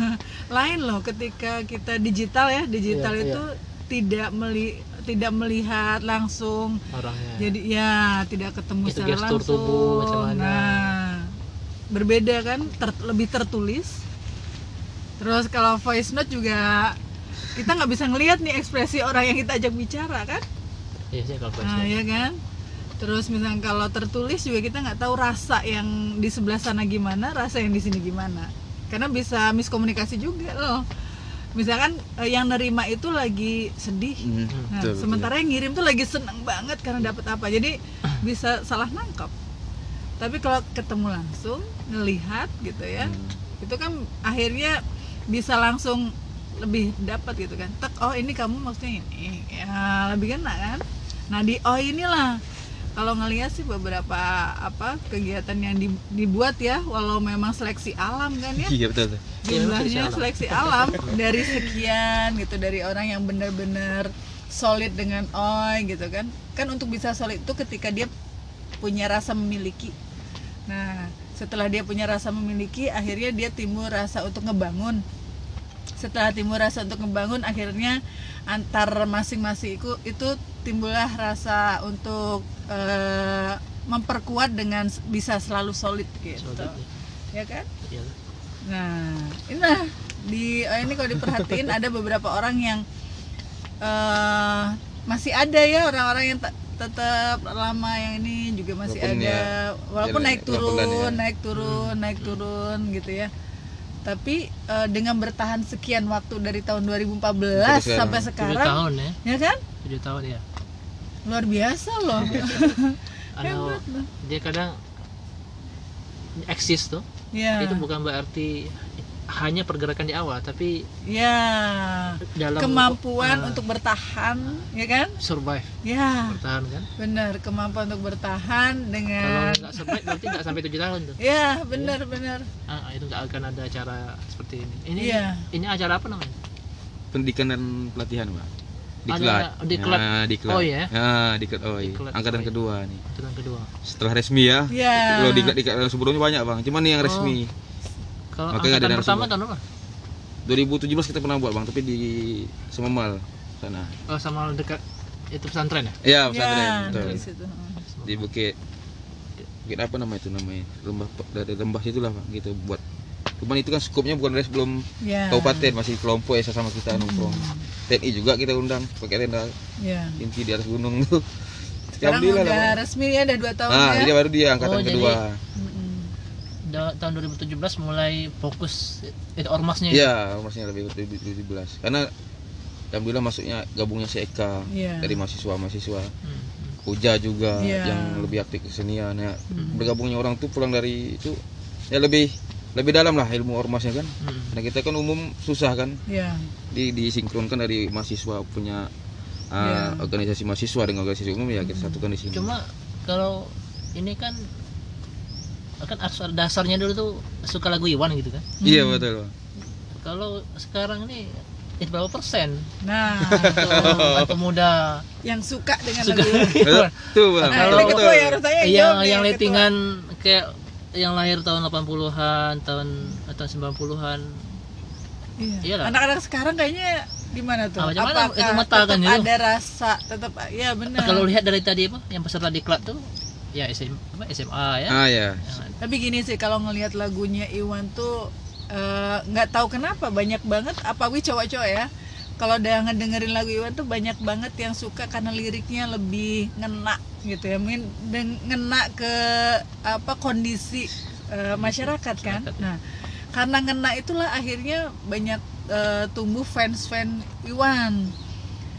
lain loh ketika kita digital ya. Digital Iya, itu tidak meli tidak melihat langsung. Orangnya. Jadi ya tidak ketemu Itu secara langsung tubuh macam mana. nah berbeda kan? Ter- lebih tertulis terus kalau voice note juga kita nggak bisa ngelihat nih ekspresi orang yang kita ajak bicara kan? Iya sih kalau nah voice ya kan? Terus misalnya kalau tertulis juga kita nggak tahu rasa yang di sebelah sana gimana rasa yang di sini gimana. Karena bisa miskomunikasi juga loh. Misalkan eh, yang nerima itu lagi sedih. Hmm, Nah, betul, sementara yang ngirim tuh lagi seneng banget karena dapat apa. Jadi bisa salah nangkap. Tapi kalau ketemu langsung, ngelihat gitu ya, Hmm. itu kan akhirnya bisa langsung lebih dapat gitu kan. Tek, oh ini kamu maksudnya ini, ya lebih kena kan. Nah di oh inilah kalau ngelihat sih beberapa apa kegiatan yang di- dibuat ya walau memang seleksi alam kan ya Iya betul. betul. Iya, jumlahnya seleksi seleksi alam dari sekian gitu dari orang yang benar-benar solid dengan oi gitu kan kan untuk bisa solid itu ketika dia punya rasa memiliki nah setelah dia punya rasa memiliki akhirnya dia timbul rasa untuk ngebangun setelah timbul rasa untuk ngebangun akhirnya antar masing-masing itu itu timbullah rasa untuk eh, memperkuat dengan bisa selalu solid gitu Solid, ya kan Iya. Nah, ini nah, di oh ini kalau diperhatiin ada beberapa orang yang eh masih ada ya orang-orang yang te- tetap lama yang ini juga masih Walaupun ada ya, walaupun jalan- naik turun, ya. naik turun, naik turun gitu ya. Tapi eh, dengan bertahan sekian waktu dari tahun 2014 Sampai sekarang. sampai Tujuh sekarang, tahun ya, ya kan? tujuh tahun ya. Luar biasa loh. Anu, Hebat loh. dia kadang eksis tuh. ya. Itu bukan berarti hanya pergerakan di awal, tapi Ya. dalam Kemampuan eh, untuk bertahan, ya kan? survive, Ya. bertahan kan. Benar, kemampuan untuk bertahan Kalau dengan nggak survive berarti nggak sampai tujuh tahun tuh. Ya, benar benar. Ah, itu nggak akan ada acara seperti ini. Ini Iya. ini acara apa namanya? Pendidikan dan pelatihan, Pak. Ada Diklat. diklat. Nah, diklat. Oh, ya? Nah, diklat OI. Diklat Angkatan OI. kedua nih. Aturan kedua. Setelah resmi ya. Ya. Kalau diklat diklat sebelumnya banyak, Bang. Cuman nih yang Oh. Kalau Makanya ada angkatan pertama tahun apa? 2017 kita pernah buat, Bang, tapi di Sememal sana. Oh, sama dekat itu pesantren ya? Iya, Ya, pesantren. betul. di situ. Di Bukit Bukit apa nama itu namanya? Lembah dari lembah situlah, Pak, gitu buat Cuman itu kan skupnya bukan dari sebelum Ya. kabupaten, masih kelompok ya sama kita nongkrong. TNI juga kita undang pakai tenda Ya. inti di atas gunung tuh. Sekarang udah lah, Bang. resmi ya, udah dua tahun Nah, ya. jadi baru dia angkatan Oh, jadi- kedua. Mm-mm. Da- tahun 2017 mulai fokus itu ormasnya. ya? Iya, masnya lebih ke 2017. Karena alhamdulillah masuknya gabungnya si Eka Iya. dari mahasiswa-mahasiswa. Hmm. Uja juga Iya. yang lebih aktif kesenian ya. Hmm. Bergabungnya orang tuh pulang dari itu ya lebih lebih dalam lah ilmu ormasnya kan. Hmm. Nah, kita kan umum susah kan Ya. di disinkronkan dari mahasiswa punya uh, Iya. organisasi mahasiswa dengan organisasi umum ya kita satukan di sini. Cuma kalau ini kan kan asal dasarnya dulu tuh suka lagu Iwan gitu kan. Iya betul. Bang. Kalau sekarang ini itu berapa persen Nah, untuk pemuda yang suka dengan Suka. lagu. Betul, tuh Bang. Nah, Kalau- ketua ya harus saya yang yang ketua. lettingan kayak yang lahir tahun 80-an, tahun atau 90-an. Iya. Iyalah. Anak-anak sekarang kayaknya gimana tuh? Mana? Apakah Itu mata kan ada rasa tetap ya benar. Kalau lihat dari tadi apa yang peserta diklat tuh ya SM, apa, SMA ya. Ah ya. Tapi gini sih kalau ngelihat lagunya Iwan tuh eh, nggak tahu kenapa banyak banget apa wi cowok-cowok ya. Kalau udah ngedengerin lagu Iwan tuh banyak banget yang suka karena liriknya lebih ngena gitu ya. Mungkin ngena ke apa kondisi eh, masyarakat kan. Masyarakat, ya. Nah, karena ngena itulah akhirnya banyak eh, tumbuh fans-fans Iwan.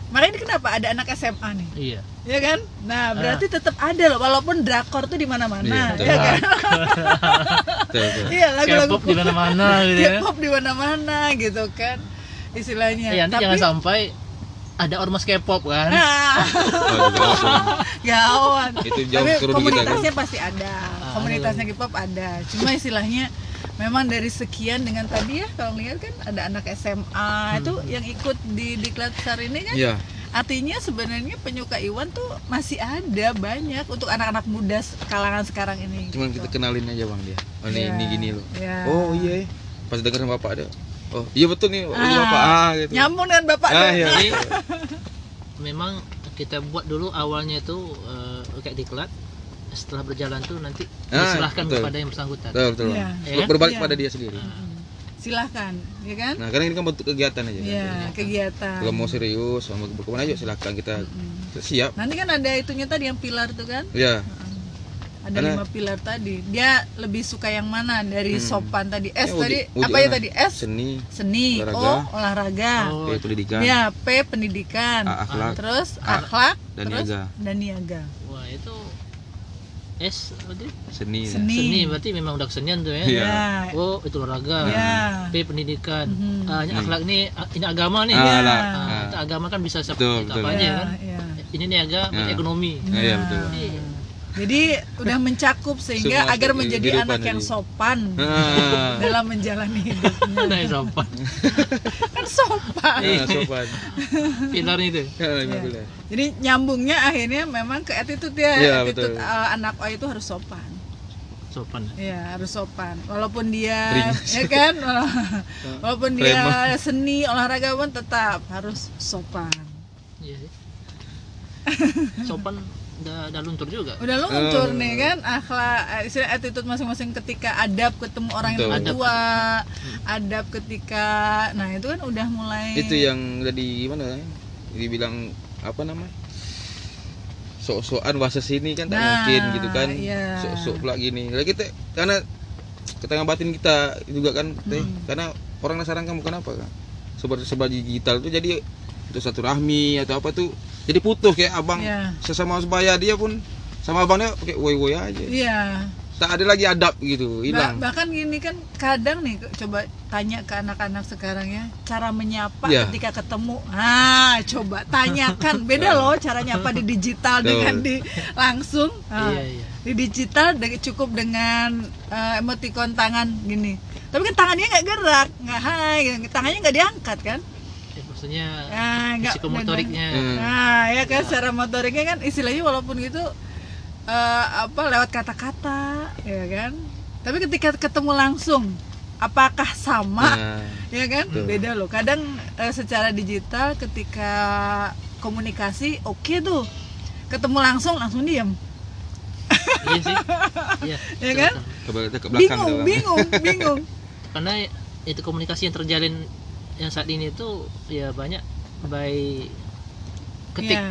Makanya ini kenapa ada anak SMA nih? Iya. Ya kan? Nah, berarti tetap ada loh walaupun drakor tuh di mana-mana, Iya, betul. ya kan? Iya, lagu-lagu K-pop di mana-mana gitu ya. K-pop di mana-mana gitu kan. Istilahnya. Ya, nanti Tapi jangan sampai ada ormas K-pop kan. Nah, Oh, langsung. gawat. Itu jauh Tapi turun di kita kan. komunitasnya pasti ada. Komunitasnya K-pop ada. Cuma istilahnya memang dari sekian dengan tadi ya kalau lihat kan ada anak SMA itu yang ikut di diklat besar ini kan Iya. Artinya sebenarnya penyuka Iwan tuh masih ada banyak untuk anak-anak muda kalangan sekarang ini Cuman gitu. kita kenalin aja bang dia. Oh ini Iya. ini gini loh. Iya. Oh iya. ya. Pas dengar sama bapak ada. Oh iya betul nih. Oh, iya, Ah, bapak ah gitu. nyambung dengan bapak Ah iya. Jadi memang kita buat dulu awalnya itu eh, kayak diklat. Setelah berjalan tuh nanti Ah, diserahkan betul. kepada yang bersangkutan. Betul betul. Iya. Iya kan? Berbalik Iya. pada dia sendiri. Mm-mm. Silahkan ya kan? Nah karena ini kan bentuk kegiatan aja. Iya, kegiatan. Kalau mau serius, mau berkembang ayo silakan kita Mm. siap. nanti kan ada itunya tadi yang pilar tuh kan? Ya. ada Karena- lima pilar tadi. Dia lebih suka yang mana? Dari Hmm. sopan tadi. S Ya, tadi? apa ya tadi? S Seni, seni. Olahraga. O olahraga. Oh, P pendidikan, ya P pendidikan. A akhlak, terus A- akhlak. dan terus niaga. dan niaga. Wah, itu S berarti Seni. ya. Seni. seni berarti memang udah kesenian tuh ya. Iya. ya Oh, itu olahraga. ya P pendidikan. Mhm. Ah, ini akhlak nih, ah, ini agama nih. Ah, Iya. lah. Ah, Ah. itu agama kan bisa seperti apa aja ya, kan. ya. Ini niaga Ya. ekonomi. Iya, betul. Jadi Jadi udah mencakup sehingga Semua agar menjadi anak yang sopan Ah. dalam menjalani hidupnya. Nah, sopan. Kan sopan. Ah, sopan. Pilarnya itu. Ah, Iya. bulan. Jadi nyambungnya akhirnya memang ke attitude ya. Iya, attitude betul. uh, anak O itu harus sopan. Sopan. Iya, harus sopan. Walaupun dia Beringas. ya kan, walaupun dia seni olahragawan tetap harus sopan. Iya sih. Sopan udah udah luntur juga. Udah luntur Oh. nih kan akhlak eh, istilah attitude masing-masing ketika adab ketemu orang yang Betul. lebih Adab. tua, adab ketika nah itu kan udah mulai Itu yang tadi gimana? ya? Dibilang apa namanya? Sok-sokan bahasa sini kan tak Nah, mungkin gitu kan. iya. Sok-sok pula gini. Lah kita karena ketengah batin kita juga kan teh Hmm. karena orang penasaran kamu kenapa kan? Sebar sebar digital tuh jadi untuk satu rahmi atau apa tuh jadi putus kayak abang Iya. sesama sebaya dia pun. Sama abangnya pakai woi woi aja. Iya. tak ada lagi adab gitu hilang. bahkan gini kan kadang nih coba tanya ke anak-anak sekarang ya cara menyapa Iya. ketika ketemu. Ah coba tanyakan. Beda loh cara nyapa di digital dengan di langsung. Ah, Iya, iya. di digital cukup dengan eh, emoticon tangan gini. Tapi kan tangannya nggak gerak nggak hai tangannya nggak diangkat kan maksudnya nah, nggak psikomotoriknya. Hmm. Nah, ya kan secara motoriknya kan istilahnya walaupun gitu eh, apa lewat kata-kata, ya kan. Tapi ketika ketemu langsung, apakah sama? Nah, Ya kan? Betul. Beda loh. Kadang eh, secara digital ketika komunikasi oke tuh. Ketemu langsung langsung diam. Iya sih. Iya. Ya kan? ke, ke belakang Bingung, bingung, bingung. Karena itu komunikasi yang terjalin yang saat ini itu ya banyak by ketik. Ya.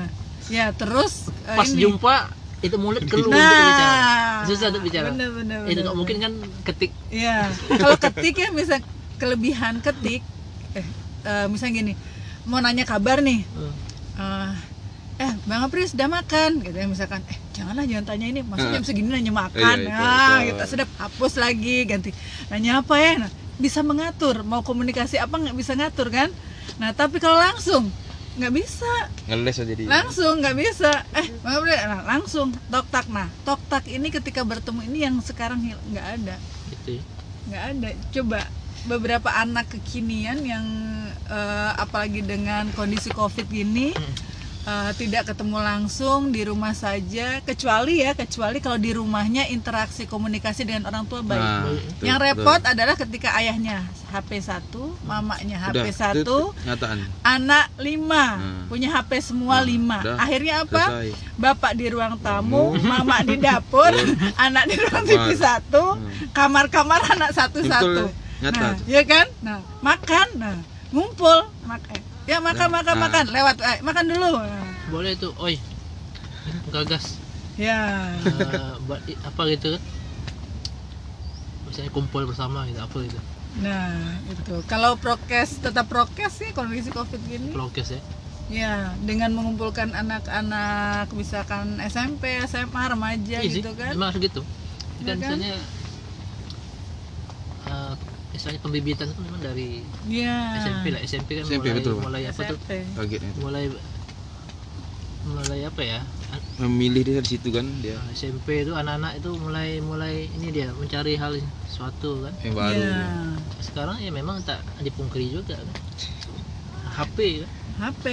Ya, terus eh, pas ini. jumpa itu mulut keluar untuk bicara. Nah, Susah untuk bicara. Bener, bener, itu nggak mungkin kan ketik. Iya, kalau ketik ya misal kelebihan ketik, eh, eh, misal gini, mau nanya kabar nih, Hmm. eh, eh Bang Apris sudah makan, gitu ya misalkan, eh janganlah jangan tanya ini, maksudnya Ah. jam segini nanya makan, Iya, itu, nah kita sedap hapus lagi, ganti, nanya apa ya, nah, bisa mengatur, mau komunikasi apa nggak bisa ngatur kan, nah tapi kalau langsung nggak bisa, ngeles aja di langsung nggak bisa. Eh Bang Apris, nah, langsung tok tak. Nah tok tak ini ketika bertemu ini yang sekarang nggak ada. Nggak ada. Coba beberapa anak kekinian yang eh, apalagi dengan kondisi covid gini eh, tidak ketemu langsung di rumah saja kecuali ya kecuali kalau di rumahnya interaksi komunikasi dengan orang tua baik Nah, betul, yang betul. repot adalah ketika ayahnya HP 1, mamanya HP Udah, 1, itu nyataan anak 5, Hmm. punya HP semua Hmm, 5. udah, Akhirnya apa? selesai Bapak di ruang tamu, mama di dapur, anak di ruang TV Wah. satu, Hmm. kamar-kamar anak satu-satu. Betul. Nah, ya kan? Nah, makan, nah, ngumpul, makan. Ya makan, Ya, makan, nah. makan, lewat, eh, makan dulu. Boleh tuh oi gagas Ya, eh, buat apa gitu kan misalnya kumpul bersama gitu apa gitu nah itu. Kalau prokes tetap prokes sih kondisi covid gini. prokes ya Ya, dengan mengumpulkan anak-anak misalkan SMP, SMA, remaja Iya sih, gitu kan. harus gitu Iya kan kan? misalnya misalnya pembibitan itu memang dari Iya. SMP lah SMP kan SMP, mulai betul, mulai apa tuh SMP. kagetnya itu. mulai mulai apa ya memilih dia di situ kan dia Nah, SMP itu anak-anak itu mulai mulai ini dia mencari hal sesuatu kan yang baru Iya. dia. sekarang ya memang tak dipungkiri juga kan HP kan HP.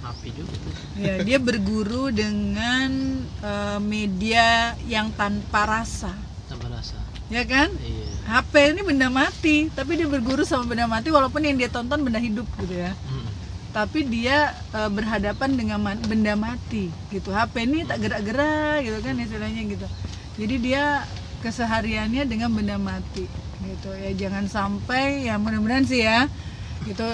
HP juga tuh. Ya, dia berguru dengan eh, media yang tanpa rasa, tambah rasa ya kan? iya HP ini benda mati, tapi dia berguru sama benda mati walaupun yang dia tonton benda hidup gitu ya. Hmm. Tapi dia eh, berhadapan dengan ma- benda mati gitu. HP ini tak gerak-gerak gitu kan istilahnya gitu. Jadi dia kesehariannya dengan benda mati gitu ya. Jangan sampai ya mudah-mudahan sih ya gitu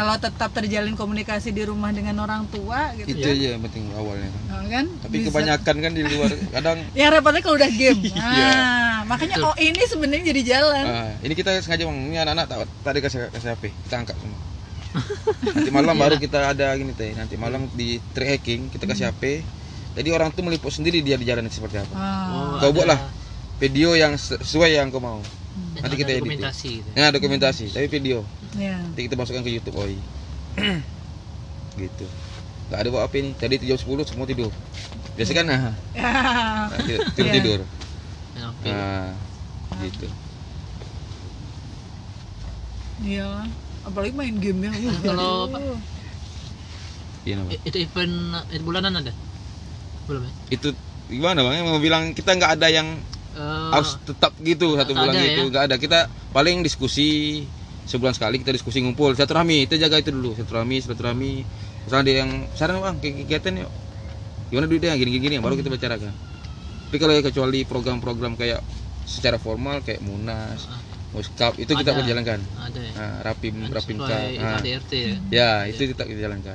kalau tetap terjalin komunikasi di rumah dengan orang tua gitu itu ya. aja yang penting awalnya. Kan Nah, kan? Tapi bisa- kebanyakan kan di luar kadang yang repotnya kalau udah game. Iya. nah, makanya oh ini sebenarnya jadi jalan. Ah, ini kita sengaja bang. Ini anak-anak tadi kasih kasih HP kita angkat semua. Nanti malam baru kita ada gini teh. Nanti malam di track hacking kita kasih HP jadi orang tuh meliput sendiri dia di jalan seperti apa. Ah, Kau ada- buatlah. video yang sesuai yang kau mau. Ada nanti kita edit dokumentasi gitu. ya dokumentasi. Tapi video ya. nanti kita masukkan ke YouTube oi gitu nggak ada bawa HP nih tadi jam 10 semua tidur biasa kan nah, Ya. nah, tidur tidur, Iya. tidur. Ya, oke. nah gitu Iya. Apalagi main game ya. Uh, Kalau apa? iya itu event eh, bulanan ada belum ya itu gimana bang mau bilang kita nggak ada yang Eh, harus tetap gitu satu bulan gitu ya? nggak ada kita paling diskusi sebulan sekali kita diskusi ngumpul. Silaturahmi kita jaga itu dulu. Silaturahmi silaturahmi. Misalnya ada yang saran bang ke- kegiatan yuk. Gimana duitnya gini gini, gini. Baru kita bicarakan. Tapi kalau ya kecuali program-program kayak secara formal kayak munas Ah. muskap itu kita Ada. berjalankan ada ya? Nah, rapim Kan sesuai nah, ADRT ya? Ya itu tetap kita jalankan.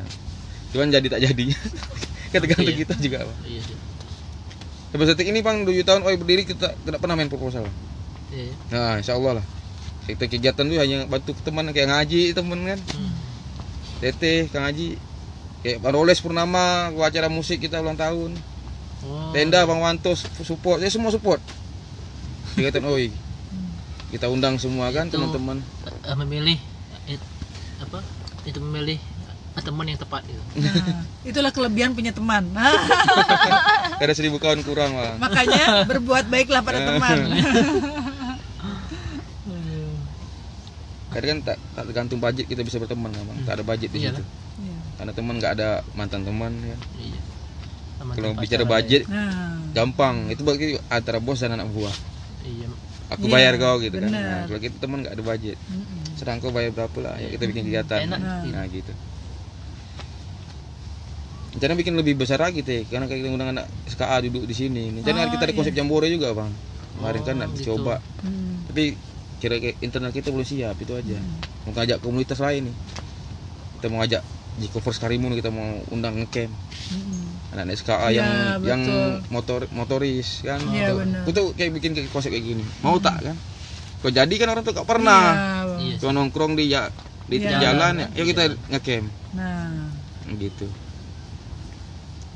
Cuman jadi tak jadinya. Kan tergantung Iya. kita juga bang. Iya sih sampai detik ini bang 7 tahun oh berdiri kita tidak pernah main proposal. Iya iya. Nah, insya Allah lah. Kita kegiatan tuh hanya bantu teman kayak ngaji temen kan. Hmm. Teteh, Kang Haji. Kayak Paroles Purnama, gua acara musik kita ulang tahun. Oh, Tenda Bang Wanto support, ya semua support. Kegiatan OI. Kita undang semua kan Itu- teman-teman. eh, memilih eh, apa itu memilih eh, teman yang tepat gitu Nah, itulah kelebihan punya teman. Ada seribu kawan kurang lah. makanya berbuat baiklah pada teman. Kadang kan tak, tak tergantung budget kita bisa berteman kan, Bang. Tak ada budget di Iyalah. situ. Iya. Karena teman nggak ada mantan teman ya. iya Kalau bicara cara budget Nah, gampang. Itu bagi antara bos dan anak buah. ya. iya Aku Iya, bayar kau gitu kan. benar. Nah, kalau kita teman nggak ada budget. mm-mm. sedang kau bayar berapa lah ya kita bikin kegiatan Enak. nah gitu rencana bikin lebih besar lagi teh karena kita ngundang anak SKA duduk di sini rencana Oh, kita ada iya. konsep jambore juga bang kemarin kan Oh, nak gitu. coba Hmm. tapi kira internal kita belum siap itu aja. Mau ngajak komunitas lain nih. Kita mau ngajak Jiko First Karimun kita mau undang ngecamp. Mm-mm. anak SKA Iya, yang betul. yang motor motoris kan? Tuh. Aku tuh kayak bikin kayak konsep kayak gini. Mau tak kan? Kalau jadi kan orang tuh gak pernah. Iya. cuma nongkrong di ja- di Iya. jalan ya. Yuk kita ngecamp. Nah, gitu.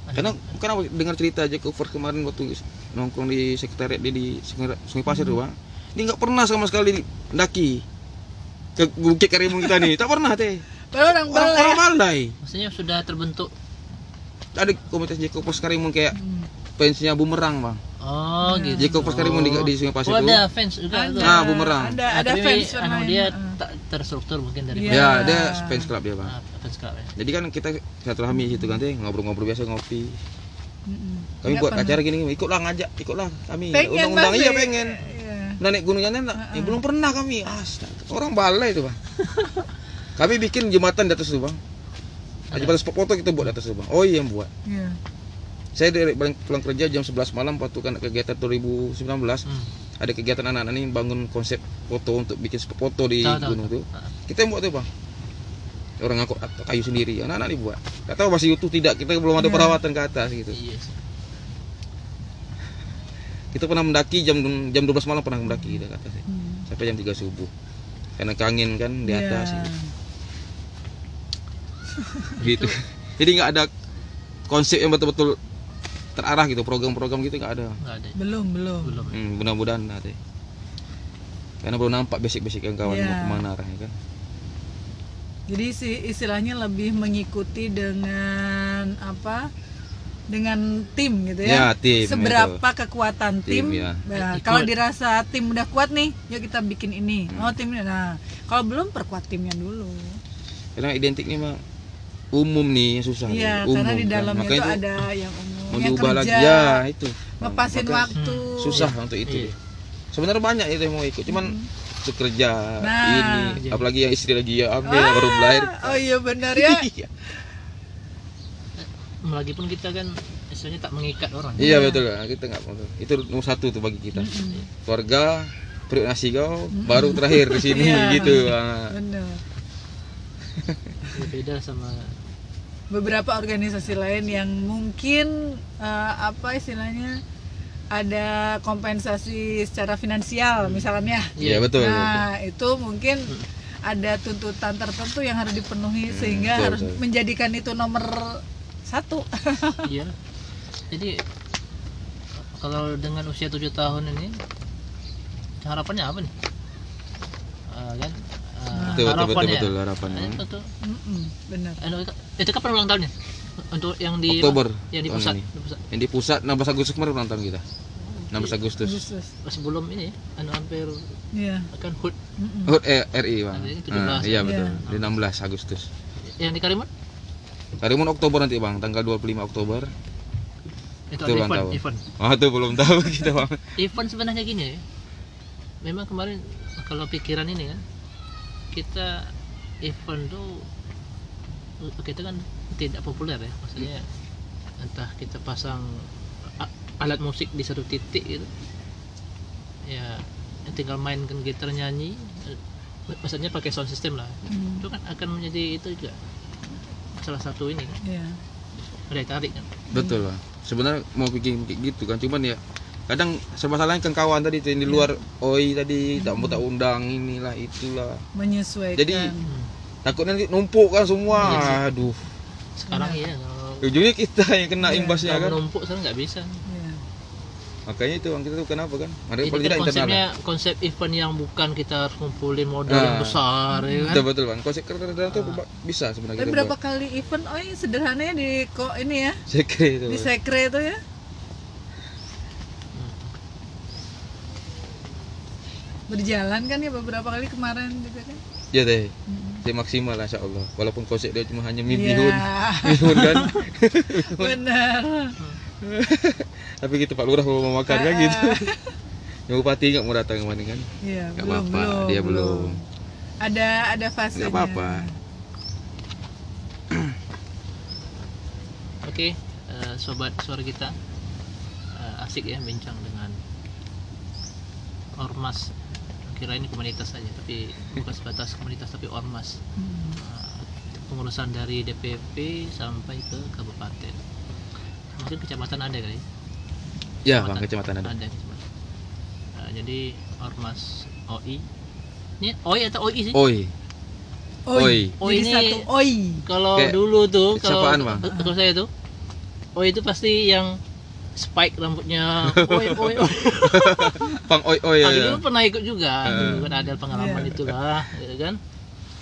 Karena kan aku dengar cerita aja cover kemarin waktu nongkrong di sekretariat dia di Sungai, Sungai Pasir tuh bang dia nggak pernah sama sekali daki ke Bukit Karimun kita nih tak pernah teh orang orang balai. orang balai maksudnya sudah terbentuk ada komunitas Jeko Pos Karimun kayak Hmm. fansnya bumerang bang oh Iya. gitu Jeko Pos Karimun di, di Sungai Pasir oh, tuh ada fans juga Ada, tuh. Ah, bumerang. Ada, Nah, ada tapi fans anu dia tak terstruktur mungkin dari Iya. ya ada fans club dia bang Ah, fans club ya jadi kan kita silaturahmi situ kan teh ngobrol-ngobrol biasa ngopi kami Nggak buat pernah. acara gini ikutlah ngajak ikutlah kami Pengen undang-undang iya pengen. Udah naik gunung Jantan tak? Ya, belum pernah kami. Astaga. Orang balai itu bang. kami bikin jembatan di atas itu bang. Ada jembatan spot foto kita buat di atas itu bang. Oh iya yang buat. Iya. Saya dari balik pulang kerja jam 11 malam waktu kan kegiatan 2019 hmm. ada kegiatan anak-anak ini bangun konsep foto untuk bikin spot foto di tahu, gunung tahu. tuh. Ah. Kita yang buat tuh bang. Orang ngangkut kayu sendiri, anak-anak ini buat. Gak tahu masih utuh tidak, kita belum ada Iya. perawatan ke atas gitu. iya sih Kita pernah mendaki jam jam 12 malam pernah mendaki ke atas ya. Hmm. sampai jam 3 subuh. Karena keangin kan di atas. Iya. gitu jadi nggak ada konsep yang betul-betul terarah gitu program-program gitu nggak ada nggak ada Belum, belum. belum ya. hmm, mudah-mudahan nanti karena belum nampak basic-basic yang kawan Iya. mau ke mana arahnya kan Jadi si istilahnya lebih mengikuti dengan apa? Dengan tim gitu Ya, ya. tim, Seberapa kekuatan Tim, tim? ya. Nah, kalau dirasa tim udah kuat nih, yuk kita bikin ini. Hmm. Oh, timnya. Nah, kalau belum perkuat timnya dulu. karena identik nih mah umum nih yang susah Iya, nih. umum karena di kan. dalamnya makanya itu itu ada yang umum, mau yang diubah lagi kerja, ya itu ngepasin Makanya waktu. susah untuk itu Iya. sebenarnya banyak itu yang mau ikut cuman untuk kerja Nah. ini apalagi yang istri lagi ya ambil baru melahirkan Oh iya benar ya. Lagi pun kita kan istilahnya tak mengikat orang Iya betul lah kita nggak mau itu nomor satu tuh bagi kita keluarga perut nasi kau baru terakhir di sini Iya. gitu ah. Benar. beda sama beberapa organisasi lain yang mungkin eh, apa istilahnya ada kompensasi secara finansial misalkan ya. iya betul, betul. Nah, itu mungkin ada tuntutan tertentu yang harus dipenuhi sehingga betul, harus betul. menjadikan itu nomor satu. iya. Jadi kalau dengan usia tujuh tahun ini harapannya apa nih? Ah, kan Ah, betul betul betul harapannya betul harapannya. Eh, betul Mm-mm, benar. Anu, itu kapan ulang tahunnya? Untuk yang di Oktober yang di pusat, di pusat. yang di pusat 16 Agustus kemarin ulang tahun kita. 16 Agustus. Agustus. sebelum ini anu hampir Iya. akan HUT. Mm-mm. HUT eh, RI bang. Ada yang 17, Ah, iya betul. Iya. di 16 Agustus. Yang di Karimun Karimun Oktober nanti bang. Tanggal 25 Oktober. Itu Itu event, tahun. event. Ah itu belum tahu kita bang. Event sebenarnya gini ya. Memang kemarin kalau pikiran ini kan kita event tuh kita kan tidak populer ya. Maksudnya entah kita pasang alat musik di satu titik gitu. Ya tinggal mainkan gitar nyanyi. Maksudnya pakai sound system lah. Hmm. itu kan akan menjadi itu juga salah satu ini. Kan Iya. daya tarik kan? Betul bang sebenarnya mau bikin kayak gitu kan cuman ya kadang salahnya kan kawan tadi yang di luar oi tadi tak mau tak undang inilah itulah. Menyesuaikan. Jadi- takutnya nanti numpuk kan semua. Iya aduh. Sekarang iya. kalau ujungnya kita yang kena Iya. imbasnya kalau kan. menumpuk sekarang nggak bisa. Iya. Makanya itu bang kita tuh kenapa kan ada paling kan tidak internal konsepnya konsep event yang bukan kita harus ngumpulin modal Nah. yang besar ya kan. betul betul bang konsep keren tuh bisa sebenarnya Tapi kita berapa buat. kali event? Oh, ini sederhananya di kok ini ya, sekre itu di sekre itu ya. Berjalan kan ya beberapa kali kemarin juga kan. ya deh Mm. dia maksimal lah insya Allah walaupun konsep dia cuma hanya mimpi Iya. hun mihun kan Benar. tapi kita Pak Lurah mau makan kan gitu yang bupati nggak mau datang kemarin kan Iya, Nggak belum, apa-apa, belum, dia belum. Ada ada fase. nggak apa-apa Oke, eh, sobat suara kita eh, asik ya bincang dengan ormas. Kira ini komunitas saja, tapi bukan sebatas komunitas tapi ormas. Hmm. Eh, pengurusan dari DPP sampai ke kabupaten. Mungkin kecamatan ada kali. ya bang kecamatan ada Ada kecamatan. Eh, jadi ormas OI. Ini OI atau OI sih? oi Oi. Oi. Oi Jadi ini- satu oi. Kalau Kayak dulu tuh kalau siapaan, Bang? kalau saya tuh oh itu pasti yang spike rambutnya oi oi oi bang oi oi Ah, ya, dulu pernah ikut juga Eh. dulu kan ada pengalaman Iya. itulah gitu kan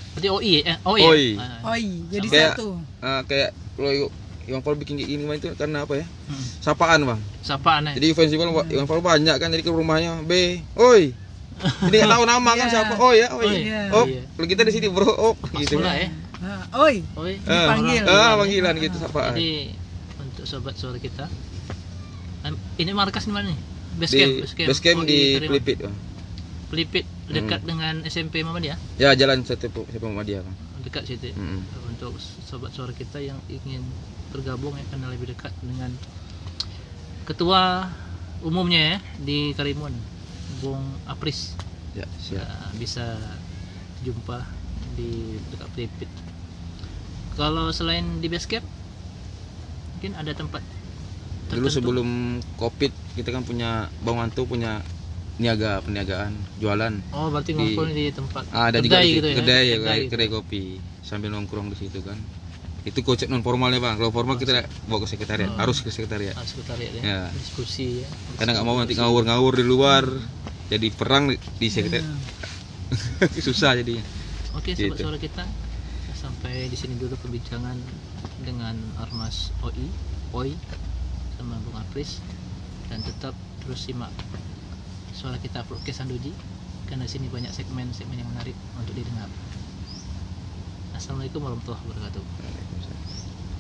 berarti oi eh oi, Oi. ya? Ah, Oi. Jadi Kayak- satu. Ah, kayak kalau yang Paul bikin kayak gini kemarin itu karena apa ya Hmm. sapaan bang sapaan ya jadi fans Iwan Iwan Paul banyak kan jadi ke rumahnya B oi jadi nggak tahu nama kan Iya. siapa oh ya oi Iya. oh Iya. kalau kita di sini bro oh Pas gitu pula ya Nah, oi. oi Ah, Dipanggil. ah panggilan gitu sapaan jadi untuk sobat suara kita ini markas di mana nih base di camp base camp, base camp OI di Karimun. Pelipit bang Pelipit dekat dengan SMP Muhammadiyah ya jalan satu siapa Muhammadiyah bang dekat situ. Mm-mm. untuk sobat suara kita yang ingin bergabung ya karena lebih dekat dengan ketua umumnya ya di Karimun Bung Apris. Ya siap. Nah, bisa jumpa di dekat Pelipit kalau selain di base camp mungkin ada tempat dulu tertentu. sebelum covid kita kan punya bang Wanto punya niaga peniagaan jualan oh berarti ngumpul di tempat Ah, ada juga kedai di gitu ya? Kedai ya, Kedai gitu. kedai kopi. Sambil nongkrong di situ kan itu konsep non formalnya bang kalau formal kita bawa ke sekretariat. Oh. harus ke sekretariat. Ah, sekretariat ya, Ya. diskusi ya. Karena nggak mau nanti ngawur-ngawur di luar. Jadi perang di- sekretariat. Susah jadinya. Oke, sobat Gitu. suara kita. Sampai di sini dulu perbincangan dengan Ormas OI, OI sama Bung Apris. Dan tetap terus simak suara kita podcast Sandoji. Karena di sini banyak segmen-segmen yang menarik untuk didengar. Assalamualaikum warahmatullahi wabarakatuh.